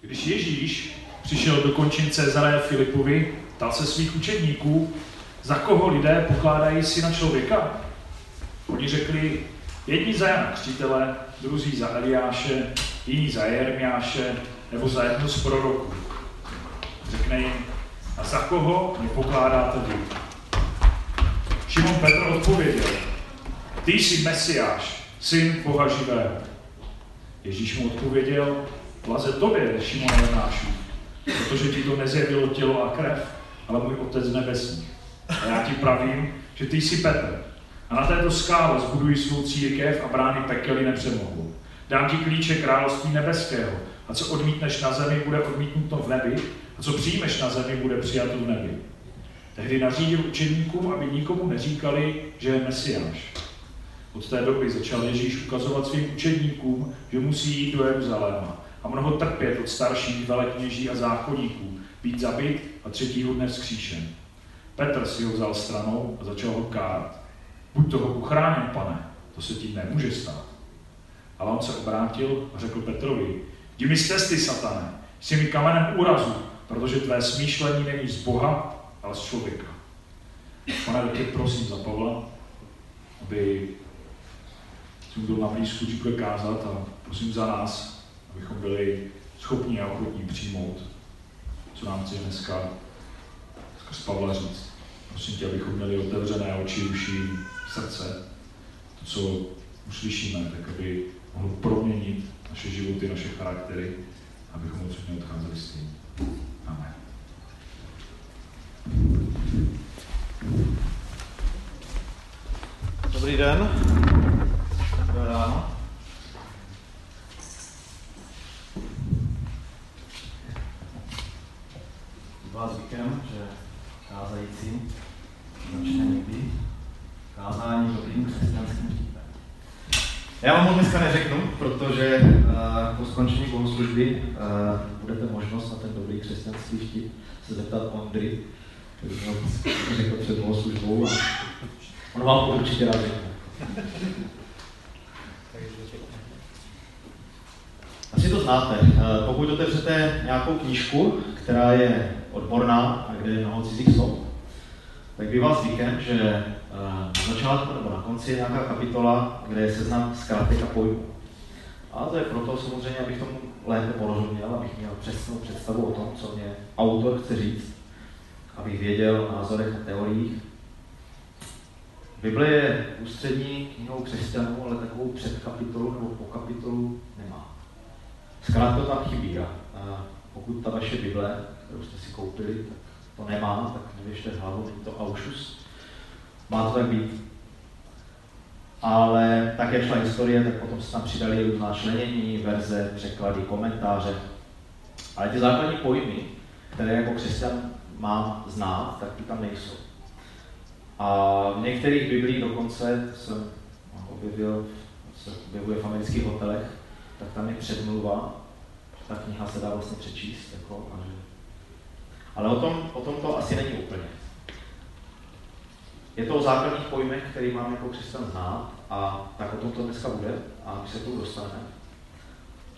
Když Ježíš přišel do končin Cezareje Filipovi, ptal se svých učedníků, za koho lidé pokládají syna člověka? Oni řekli, jedni za Jana Křtitele, druzí za Eliáše, jiní za Jeremiáše, nebo za jedno z proroků. Řekne jim, a za koho mě pokládáte vy? Šimon Petr odpověděl, ty jsi Mesiáš, syn Boha živého. Ježíš mu odpověděl, Blaze tobě, Šimon Jonášu, protože ti to nezjevilo tělo a krev, ale můj Otec nebesní. A já ti pravím, že ty jsi Petr. A na této skále zbuduji svou církev a brány pekely nepřemohou. Dám ti klíče království nebeského. A co odmítneš na zemi, bude odmítnuto v nebi. A co přijmeš na zemi, bude přijato v nebi. Tehdy nařídil učeníkům, aby nikomu neříkali, že je Mesiáš. Od té doby začal Ježíš ukazovat svým učedníkům, že musí jít do Jeruzaléma a mnoho trpět od starších velekněží a zákonníků, být zabit a třetího dne vzkříšen. Petr si ho vzal stranou a začal ho kát. Buď toho uchráněn, pane, to se ti nemůže stát. Ale on se obrátil a řekl Petrovi, jdi mi z testy, satane, jsi mi kamenem úrazu, protože tvé smýšlení není z Boha, ale z člověka. Pane, tě prosím za Pavla, aby jsem byl na blízku kázat a prosím za nás, abychom byli schopni a ochotní přijmout, co nám chce dneska skrz Pavla říct. Prosím tě, abychom měli otevřené oči, uši, srdce, to, co uslyšíme, tak aby mohlo proměnit naše životy, naše charaktery, abychom odsud neodcházeli s tím. Amen. Dobrý den. Já vám ho dneska neřeknu, protože uh, po skončení bohoslužby uh, budete možnost na ten dobrý křesťanský vtip se zeptat Ondry, který to řekl před bohoslužbou a on vám to určitě rád řekne. Asi to znáte. Eh, pokud otevřete nějakou knížku, která je odborná a kde je mnoho cizích slov, tak bývá zvykem, že eh, na začátku nebo na konci je nějaká kapitola, kde je seznam zkrátek a pojmů. A to je proto samozřejmě, abych tomu lépe porozuměl, abych měl přesnou představu o tom, co mě autor chce říct, abych věděl o názorech a teoriích. Bible je ústřední knihou křesťanů, ale takovou předkapitolu nebo pokapitolu nemá. Zkrátka tam chybí. A pokud ta vaše Bible, kterou jste si koupili, tak to nemá, tak nevěšte hlavu, není to aušus. Má to tak být. Ale také šla historie, tak potom se tam přidali různá členění, verze, překlady, komentáře. Ale ty základní pojmy, které jako křesťan mám znát, tak ty tam nejsou. A v některých biblích dokonce jsem objevil, se objevuje v amerických hotelech, tak tam je předmluva, ta kniha se dá vlastně přečíst. Jako, ale o tom, o tom to asi není úplně. Je to o základních pojmech, který máme jako křesťan znát a tak o tom to dneska bude a my se tomu dostaneme.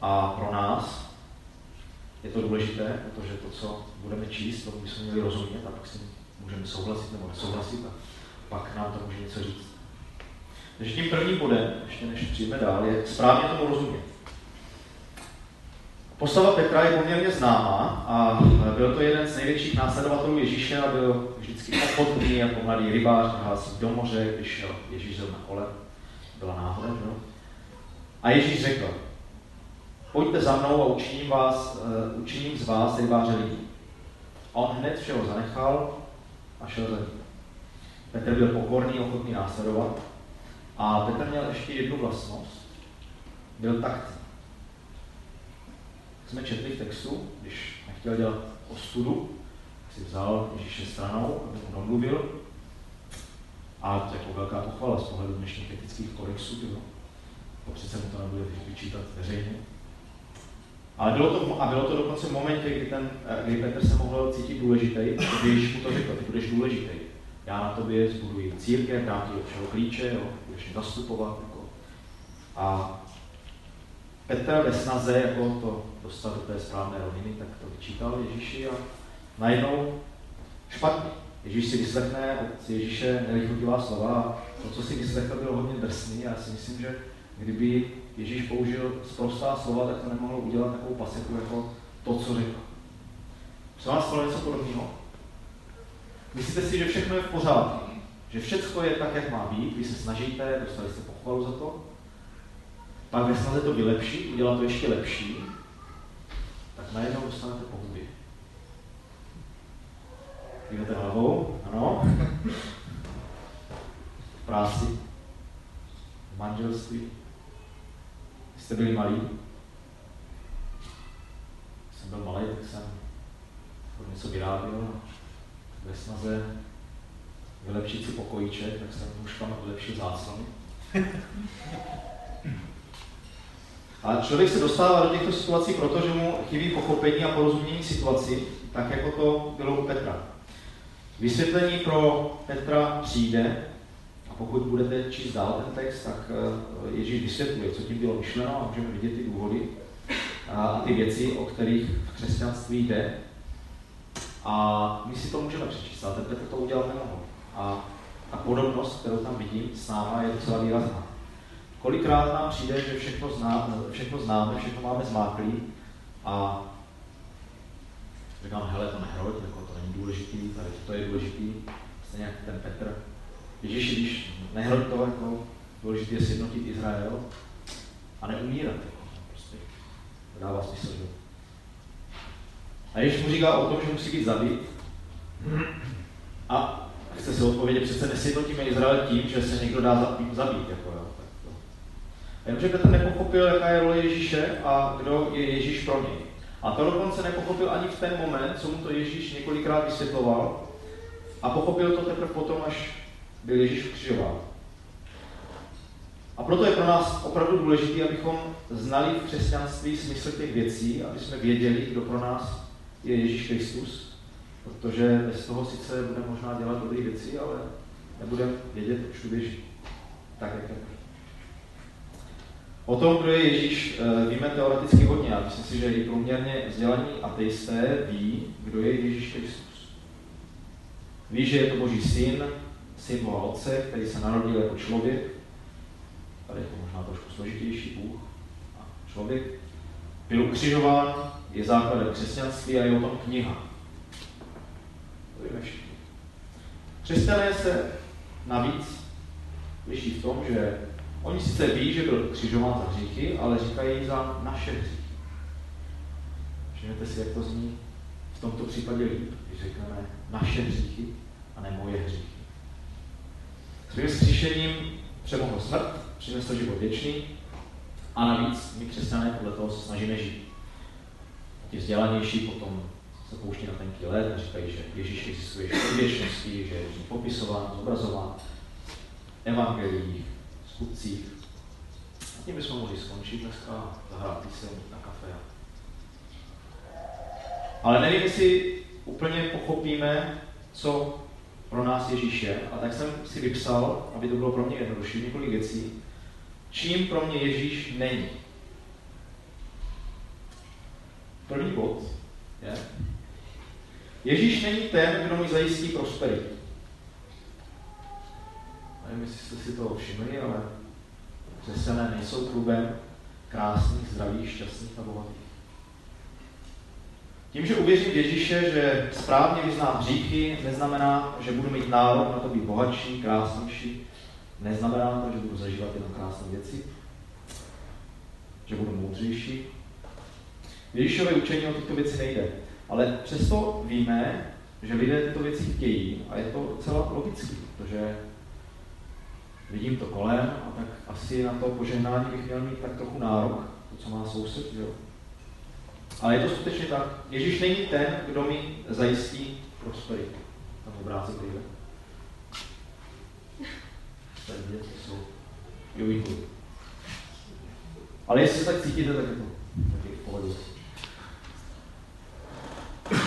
A pro nás je to důležité, protože to, co budeme číst, to bychom měli rozumět a pak si můžeme souhlasit nebo nesouhlasit a pak nám to může něco říct. Takže tím prvním bodem, ještě než přijme dál, je správně tomu rozumět. Postava Petra je poměrně známá a byl to jeden z největších následovatelů Ježíše a byl vždycky ochotný jako mladý rybář nahlásit do moře, když šel Ježíš na kole. Byla náhoda, že? A Ježíš řekl, pojďte za mnou a učiním, vás, uh, učiním z vás rybáře lidí. A on hned všeho zanechal a šel za ním. Petr byl pokorný, ochotný následovat. A Petr měl ještě jednu vlastnost. Byl taktní. Jsme četli v textu, když nechtěl dělat ostudu, si vzal Ježíše stranou, aby mu domluvil. A to jako velká pochvala z pohledu dnešních etických kodexů, jo. To přece mu to nebude vyčítat veřejně. Ale bylo to, a bylo to dokonce v momentě, kdy, ten, kdy Petr se mohl cítit důležitý, když mu to řekl, ty budeš důležitý já na tobě zbuduji církev, dám ti od všeho klíče, jo, budeš mě zastupovat. Jako. A Petr ve snaze jako to dostat do té správné roviny, tak to vyčítal Ježíši a najednou špatně. Ježíš si vyslechne od Ježíše nelichotivá slova a to, co si vyslechl, bylo hodně drsný a já si myslím, že kdyby Ježíš použil sprostá slova, tak to nemohlo udělat takovou paseku jako to, co řekl. Se vás stalo něco podobného? Myslíte si, že všechno je v pořádku? Že všechno je tak, jak má být, vy se snažíte, dostali jste pochvalu za to, pak ve snaze to vylepšit, udělat to ještě lepší, tak najednou dostanete pohubě. Kývete hlavou? Ano. V práci, v manželství. Jste byli malí? Jsem byl malý, tak jsem něco vyráběl ve snaze vylepšit si pokojíček, tak jsem nůžkama vylepšil záclony. A člověk se dostává do těchto situací, protože mu chybí pochopení a porozumění situaci, tak jako to bylo u Petra. Vysvětlení pro Petra přijde, a pokud budete číst dál ten text, tak eh, Ježíš vysvětluje, co tím bylo myšleno a můžeme vidět ty důvody a ty věci, o kterých v křesťanství jde. A my si to můžeme přečíst, ale ten Petr to udělat nemohl. A ta podobnost, kterou tam vidím s náma, je docela výrazná. Kolikrát nám přijde, že všechno, zná, všechno známe, všechno máme zmáklý a říkám, hele, to nehroď, jako to není důležitý, tady to je důležitý, stejně jak ten Petr. Ježíš, když nehroď to, jako důležité je sjednotit Izrael a neumírat. Jako, prostě to dává smysl, že? A Ježíš mu říká o tom, že musí být zabit a chce si odpovědět, přece nesjednotíme Izrael tím, že se někdo dá zabít. Jako, jo. Jenomže Petr nepochopil, jaká je role Ježíše a kdo je Ježíš pro něj. A to dokonce nepochopil ani v ten moment, co mu to Ježíš několikrát vysvětloval. A pochopil to teprve potom, až byl Ježíš křižován. A proto je pro nás opravdu důležité, abychom znali v křesťanství smysl těch věcí, aby jsme věděli, kdo pro nás je Ježíš Kristus, protože bez toho sice budeme možná dělat dobré věci, ale nebudeme vědět, proč tu běží. Tak, jak. O tom, kdo je Ježíš, eh, víme teoreticky hodně a myslím si, že i průměrně vzdělaní ateisté ví, kdo je Ježíš Kristus. Ví, že je to Boží syn, syn Boha Otce, který se narodil jako člověk, tady je to možná trošku složitější Bůh a člověk, byl ukřižován, je základem křesťanství a je o tom kniha. To víme všichni. Křesťané se navíc liší v tom, že Oni sice ví, že byl křižován za hříchy, ale říkají za naše hříchy. Všimněte si, jak to zní v tomto případě líp, když řekneme naše hříchy a ne moje hříchy. Svým zkříšením přemohl smrt, přinesl život věčný a navíc my křesťané podle toho se snažíme žít. Ti vzdělanější potom se pouští na tenký let a říkají, že Ježíš existuje v věčnosti, že je popisován, zobrazován v evangeliích, skutcích. A tím bychom mohli skončit dneska a zahrát píseň na kafe. Ale nevím, jestli úplně pochopíme, co pro nás Ježíš je. A tak jsem si vypsal, aby to bylo pro mě jednodušší, několik věcí, čím pro mě Ježíš není. První bod je, Ježíš není ten, kdo mi zajistí prosperitu. Nevím, jestli jste si to všimli, ale křesťané nejsou klubem krásných, zdravých, šťastných a bohatých. Tím, že uvěřím v Ježíše, že správně vyznám hříchy, neznamená, že budu mít nárok na to být bohatší, krásnější. Neznamená to, že budu zažívat jenom krásné věci, že budu moudřejší. Ježíšové učení o tyto věci nejde. Ale přesto víme, že lidé tyto věci chtějí a je to celá logické, protože vidím to kolem a tak asi na to požehnání bych měl mít tak trochu nárok, to, co má soused, jo. Ale je to skutečně tak. Ježíš není ten, kdo mi zajistí prosperitu. Tam obrázek jde. Tady to jsou Ale jestli se tak cítíte, tak je to taky v pohodu.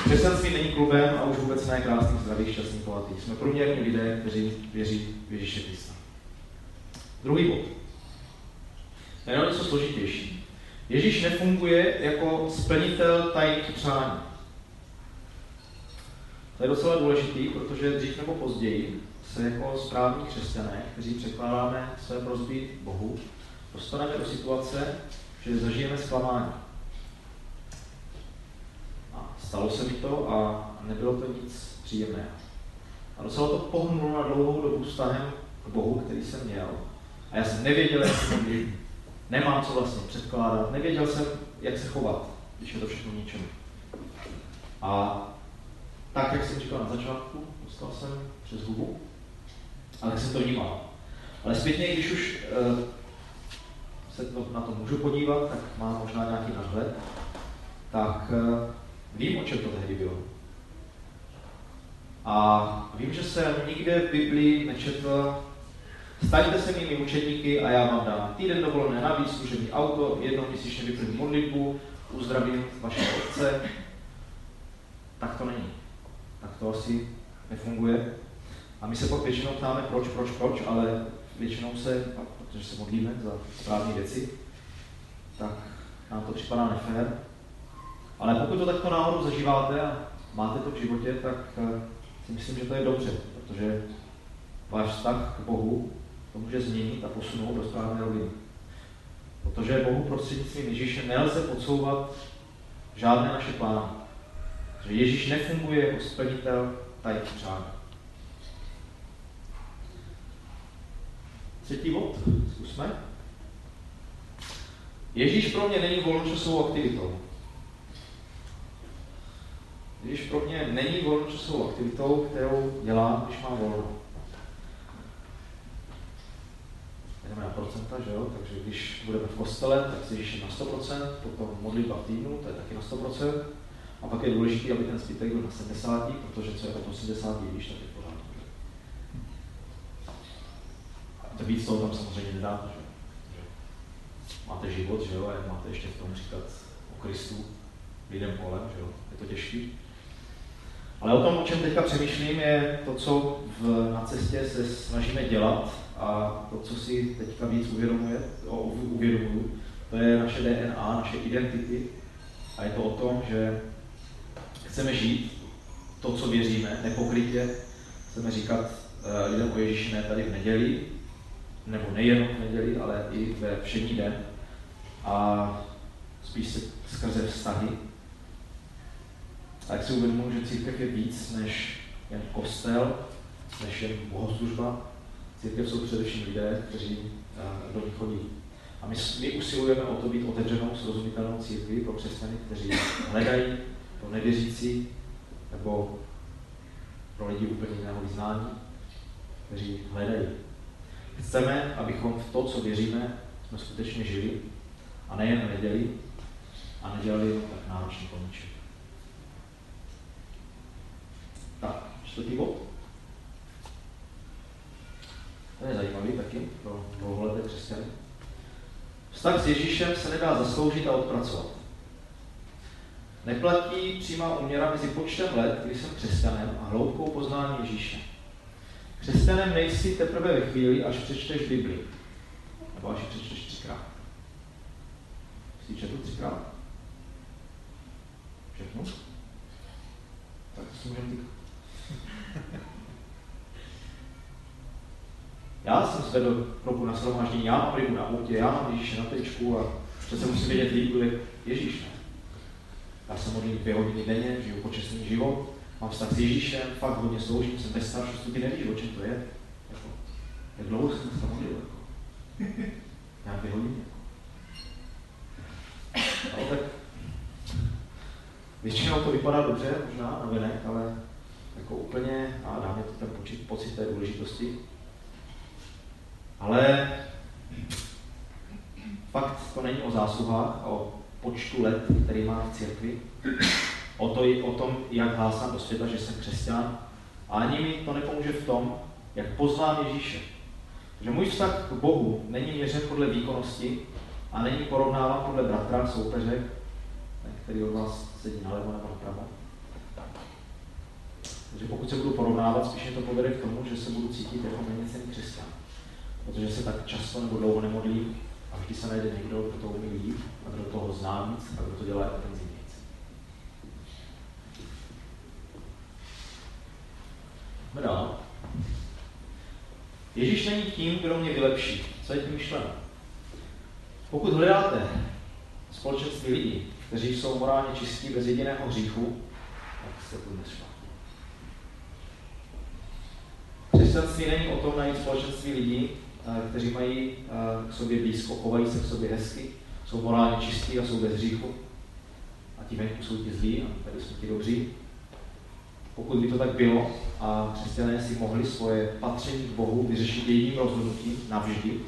Křesťanství není klubem a už vůbec ne krásný, zdravý, šťastný, bohatý. Jsme průměrní lidé, kteří věří v Ježíše Krista. Druhý bod. Je něco složitější. Ježíš nefunguje jako splnitel tajných přání. To je docela důležitý, protože dřív nebo později se jako správní křesťané, kteří překládáme své prozby Bohu, dostaneme do situace, že zažijeme zklamání. A stalo se mi to a nebylo to nic příjemného. A docela to pohnulo na dlouhou dobu vztahem k Bohu, který jsem měl. A já jsem nevěděl, jak se modlit. Nemám co vlastně předkládat. Nevěděl jsem, jak se chovat, když je to všechno ničem. A tak, jak jsem říkal na začátku, dostal jsem přes hubu, ale jsem to vnímal. Ale zpětně, když už uh, se to, na to můžu podívat, tak mám možná nějaký nadhled, tak uh, vím, o čem to tehdy bylo. A vím, že jsem nikde v Biblii nečetl, staňte se mými učedníky a já vám dám týden dovolené navíc, služební auto, jednou měsíčně vyplním modlitbu, uzdravím vaše otce. Tak to není. Tak to asi nefunguje. A my se pak většinou ptáme, proč, proč, proč, ale většinou se, protože se modlíme za správné věci, tak nám to připadá nefér. Ale pokud to takto náhodou zažíváte a máte to v životě, tak eh, si myslím, že to je dobře, protože váš vztah k Bohu to může změnit a posunout do správné roviny. Protože Bohu prostřednictvím Ježíše nelze podsouvat žádné naše plány. Že Ježíš nefunguje jako splnitel tajných přání. Třetí bod, zkusme. Ježíš pro mě není volnočasovou aktivitou. Ježíš pro mě není volnočasovou aktivitou, kterou dělám, když mám volno. Jdeme na procenta, že jo? Takže když budeme v kostele, tak si Ježíš na 100%, potom modlitba v týdnu, to je taky na 100%. A pak je důležité, aby ten zbytek byl na 70, protože co je od 80, víš, tak je v pořádku. To víc toho tam samozřejmě nedá, že, máte život, že jo, a máte ještě v tom říkat o Kristu lidem kolem, že jo, je to těžký. Ale o tom, o čem teďka přemýšlím, je to, co v, na cestě se snažíme dělat a to, co si teďka víc uvědomuje, uvědomuju, to je naše DNA, naše identity. A je to o tom, že chceme žít to, co věříme, nepokrytě. Chceme říkat uh, lidem o Ježíši ne tady v neděli, nebo nejenom v neděli, ale i ve všední den. A spíš se skrze vztahy, a jak si uvědomuji, že církev je víc než jen kostel, než jen bohoslužba. Církev jsou především lidé, kteří uh, do ní chodí. A my, my usilujeme o to být otevřenou, srozumitelnou církví pro křesťany, kteří hledají pro nevěřící nebo pro lidi úplně jiného vyznání, kteří hledají. Chceme, abychom v to, co věříme, jsme skutečně žili a nejen neděli a nedělali tak náročný koníček. Tak, čtvrtý bod. To je zajímavý taky pro dlouholeté křesťany. Vztah s Ježíšem se nedá zasloužit a odpracovat. Neplatí přímá uměra mezi počtem let, kdy jsem křesťanem, a hloubkou poznání Ježíše. Křesťanem nejsi teprve ve chvíli, až přečteš Bibli. Nebo až přečteš třikrát. Jsi četl třikrát? Všechno? Tak si můžeme. Já jsem svedl roku na shromáždění, já mám rybu na autě, já mám Ježíše na tričku a přece musím vědět líbu, je Ježíš. Ne? Já se modlím dvě hodiny denně, žiju počestný život, mám vztah s Ježíšem, fakt hodně sloužím, jsem bez staršosti, ty nevíš, o čem to je. Jako, jak dlouho jsem se modlil? Jako. Nějak dvě hodiny. No, tak většinou to vypadá dobře, možná na venek, ale jako úplně, a dá mi to ten pocit, pocit té důležitosti. Ale fakt to není o zásluhách a o počtu let, který mám v církvi, o, to, o tom, jak hlásám do světa, že jsem křesťan. A ani mi to nepomůže v tom, jak poznám Ježíše. Že můj vztah k Bohu není měřen podle výkonnosti a není porovnáván podle bratra, soupeře, který od vás sedí nalevo nebo napravo. Takže pokud se budu porovnávat, spíš to povede k tomu, že se budu cítit jako méně cený křesťan. Protože se tak často nebo dlouho nemodlím A vždy se najde někdo, kdo to umí líp a kdo toho zná víc a kdo to dělá intenzivně. Dál. Ježíš není tím, kdo mě vylepší. Co je tím myšleno? Pokud hledáte společenství lidí, kteří jsou morálně čistí bez jediného hříchu, tak jste tu dnes Křesťanství není o tom najít společenství lidí, kteří mají eh, k sobě blízko, chovají se k sobě hezky, jsou morálně čistí a jsou bez hříchu. A ti venku jsou ti zlí a tady jsou ti dobří. Pokud by to tak bylo a křesťané si mohli svoje patření k Bohu vyřešit jedním rozhodnutím navždy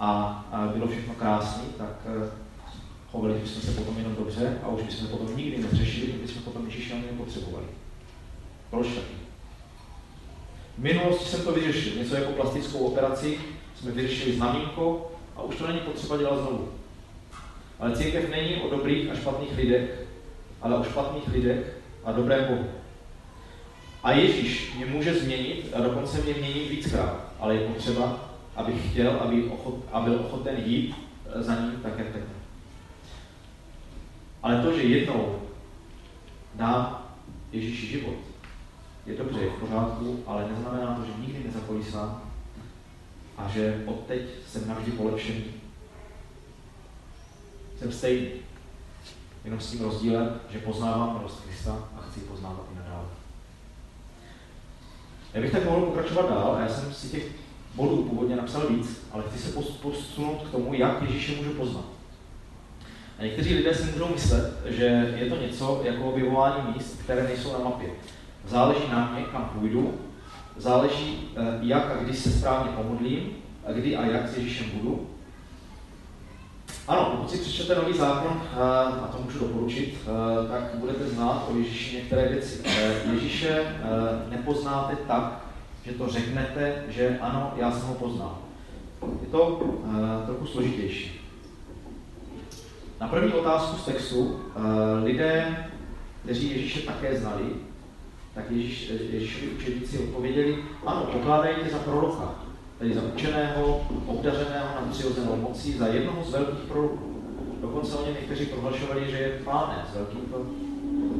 a, bylo všechno krásné, tak eh, chovali bychom se potom jenom dobře a už bychom potom nikdy nezřešili, protože bychom potom Ježíše ani nepotřebovali. Proč taky? V minulosti jsem to vyřešil, něco jako plastickou operaci, jsme vyřešili znamínko a už to není potřeba dělat znovu. Ale církev není o dobrých a špatných lidech, ale o špatných lidech a dobrém Bohu. A Ježíš mě může změnit a dokonce mě mění víckrát, ale je potřeba, abych chtěl, aby, ochot, a byl ochoten jít eh, za ním tak, jak. Ale to, že jednou dá Ježíši život, je dobře, je v pořádku, ale neznamená to, že nikdy nezapojí sám a že odteď jsem navždy polepšený. Jsem stejný. Jenom s tím rozdílem, že poznávám milost Krista a chci poznávat i nadále. Já bych tak mohl pokračovat dál a já jsem si těch bodů původně napsal víc, ale chci se posunout k tomu, jak Ježíše můžu poznat. A někteří lidé si můžou myslet, že je to něco jako objevování míst, které nejsou na mapě. Záleží na mě, kam půjdu, záleží, eh, jak a kdy se správně pomodlím, a kdy a jak s Ježíšem budu. Ano, pokud si přečtete nový zákon, eh, a to můžu doporučit, eh, tak budete znát o Ježíši některé věci. Ježíše nepoznáte tak, že to řeknete, že ano, já jsem ho poznal. Je to trochu složitější. Na první otázku z textu lidé, kteří Ježíše také znali, tak Ježíš, Ježíšovi učedníci odpověděli, ano, pokládejte za proroka, tedy za učeného, obdařeného na přirozenou mocí, za jednoho z velkých proroků. Dokonce o něm někteří prohlašovali, že je pánem z velkým proroků.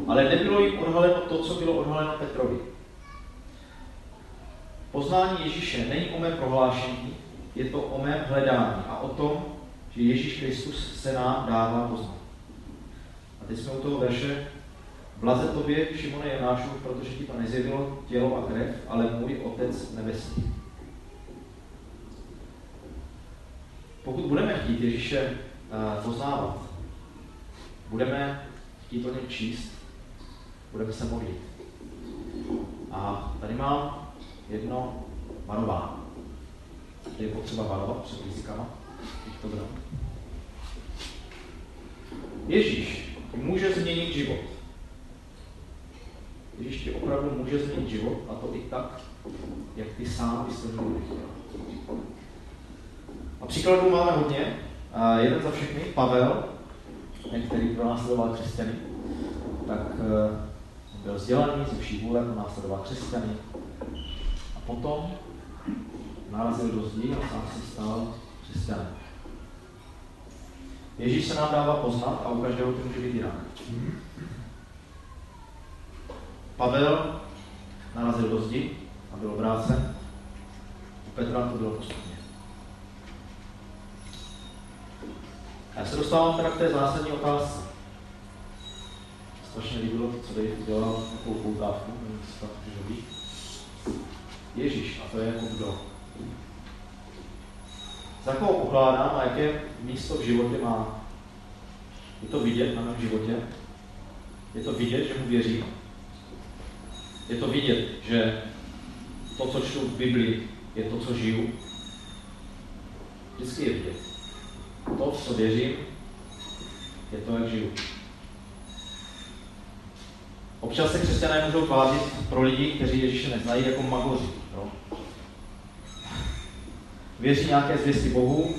Ale nebylo jim odhaleno to, co bylo odhaleno Petrovi. Poznání Ježíše není o mém prohlášení, je to o mém hledání a o tom, že Ježíš Kristus se nám dává poznat. A teď jsme u toho verše Blaze tobě, Šimone Janášu, protože ti to nezjevilo tělo a krev, ale můj Otec nebeský. Pokud budeme chtít Ježíše uh, poznávat, budeme chtít o něm číst, budeme se modlit. A tady mám jedno varování. Je potřeba varovat před rizikama to Ježíš může změnit život. Ježíš ti opravdu může změnit život a to i tak, jak ty sám bys to nechtěl. A příkladů máme hodně. A jeden za všechny, Pavel, ten, který pronásledoval křesťany, tak uh, byl vzdělaný, ze vší vůle pronásledoval křesťany. A potom narazil do zdí a sám se stal křesťanem. Ježíš se nám dává poznat a u každého to může být jinak. Pavel narazil do zdi a byl obrácen. U Petra to bylo postupně. A já se dostávám teda k té zásadní otázce. Strašně líbilo co Dave udělal, takovou poutávku, nevím, to Ježíš, a to je jako kdo? Za koho pokládám a jaké místo v životě má? Je to vidět na mém životě? Je to vidět, že mu věřím? Je to vidět, že to, co čtu v Biblii, je to, co žiju. Vždycky je vidět. To, co věřím, je to, jak žiju. Občas se křesťané můžou tvářit pro lidi, kteří Ježíše neznají, jako magoři. No. Věří nějaké zvěsti Bohu,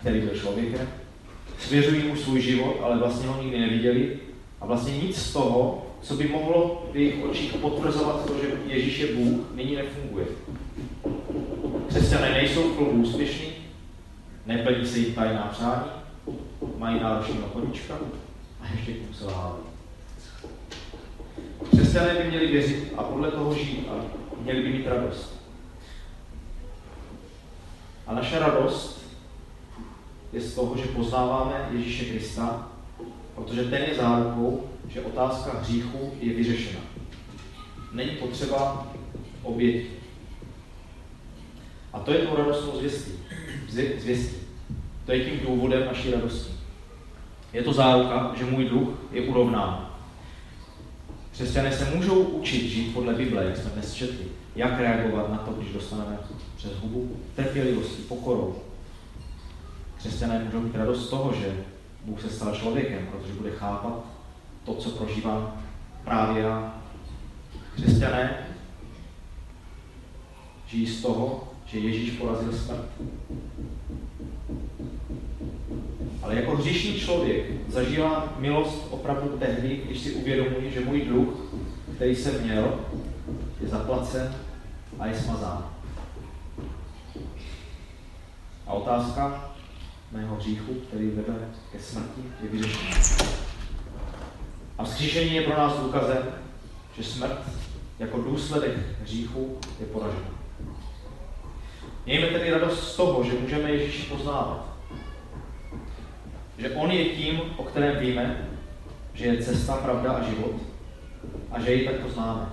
který byl člověkem, svěřují mu svůj život, ale vlastně ho nikdy neviděli a vlastně nic z toho, co by mohlo v jejich očích potvrzovat to, že Ježíš je Bůh, nyní nefunguje. Křesťané nejsou v klubu úspěšní, neplní se jim tajná přání, mají náročného koníčka a ještě k tomu. Křesťané by měli věřit a podle toho žít a měli by mít radost. A naše radost je z toho, že poznáváme Ježíše Krista, protože ten je zárukou, že otázka hříchu je vyřešena. Není potřeba oběti. A to je to radostnou zvěstí. zvěstí. To je tím důvodem naší radosti. Je to záruka, že můj duch je urovnán. Křesťané se můžou učit žít podle Bible, jak jsme dnes četli. Jak reagovat na to, když dostaneme přes hubu trpělivostí, pokorou. Křesťané můžou mít radost z toho, že Bůh se stal člověkem, protože bude chápat to, co prožívám právě já. Křesťané žijí z toho, že Ježíš porazil smrt. Ale jako hříšný člověk zažívám milost opravdu tehdy, když si uvědomuji, že můj dluh, který jsem měl, je zaplacen a je smazán. A otázka mého hříchu, který vede ke smrti, je vyřešená. A vzkříšení je pro nás důkazem, že smrt jako důsledek hříchu je poražena. Mějme tedy radost z toho, že můžeme Ježíši poznávat. Že On je tím, o kterém víme, že je cesta, pravda a život a že ji takto známe.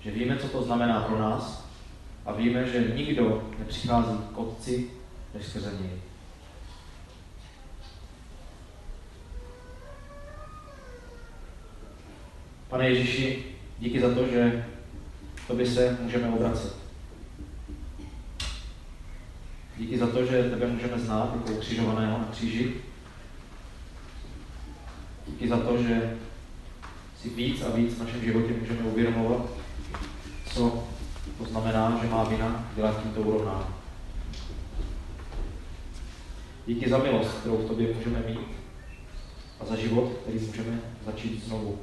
Že víme, co to znamená pro nás a víme, že nikdo nepřichází k Otci než skrze něj. Pane Ježíši, díky za to, že tobě se můžeme obracet. Díky za to, že tebe můžeme znát jako ukřižovaného na kříži. Díky za to, že si víc a víc v našem životě můžeme uvědomovat, co to znamená, že má vina dělat tímto urovnání. Díky za milost, kterou v tobě můžeme mít a za život, který můžeme začít znovu.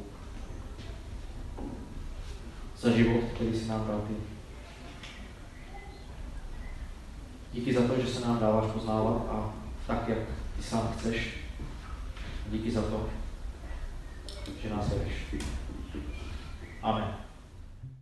Za život, který si nám dal ty. Díky za to, že se nám dáváš poznávat a tak, jak ty sám chceš. Díky za to, že nás vedeš. Amen.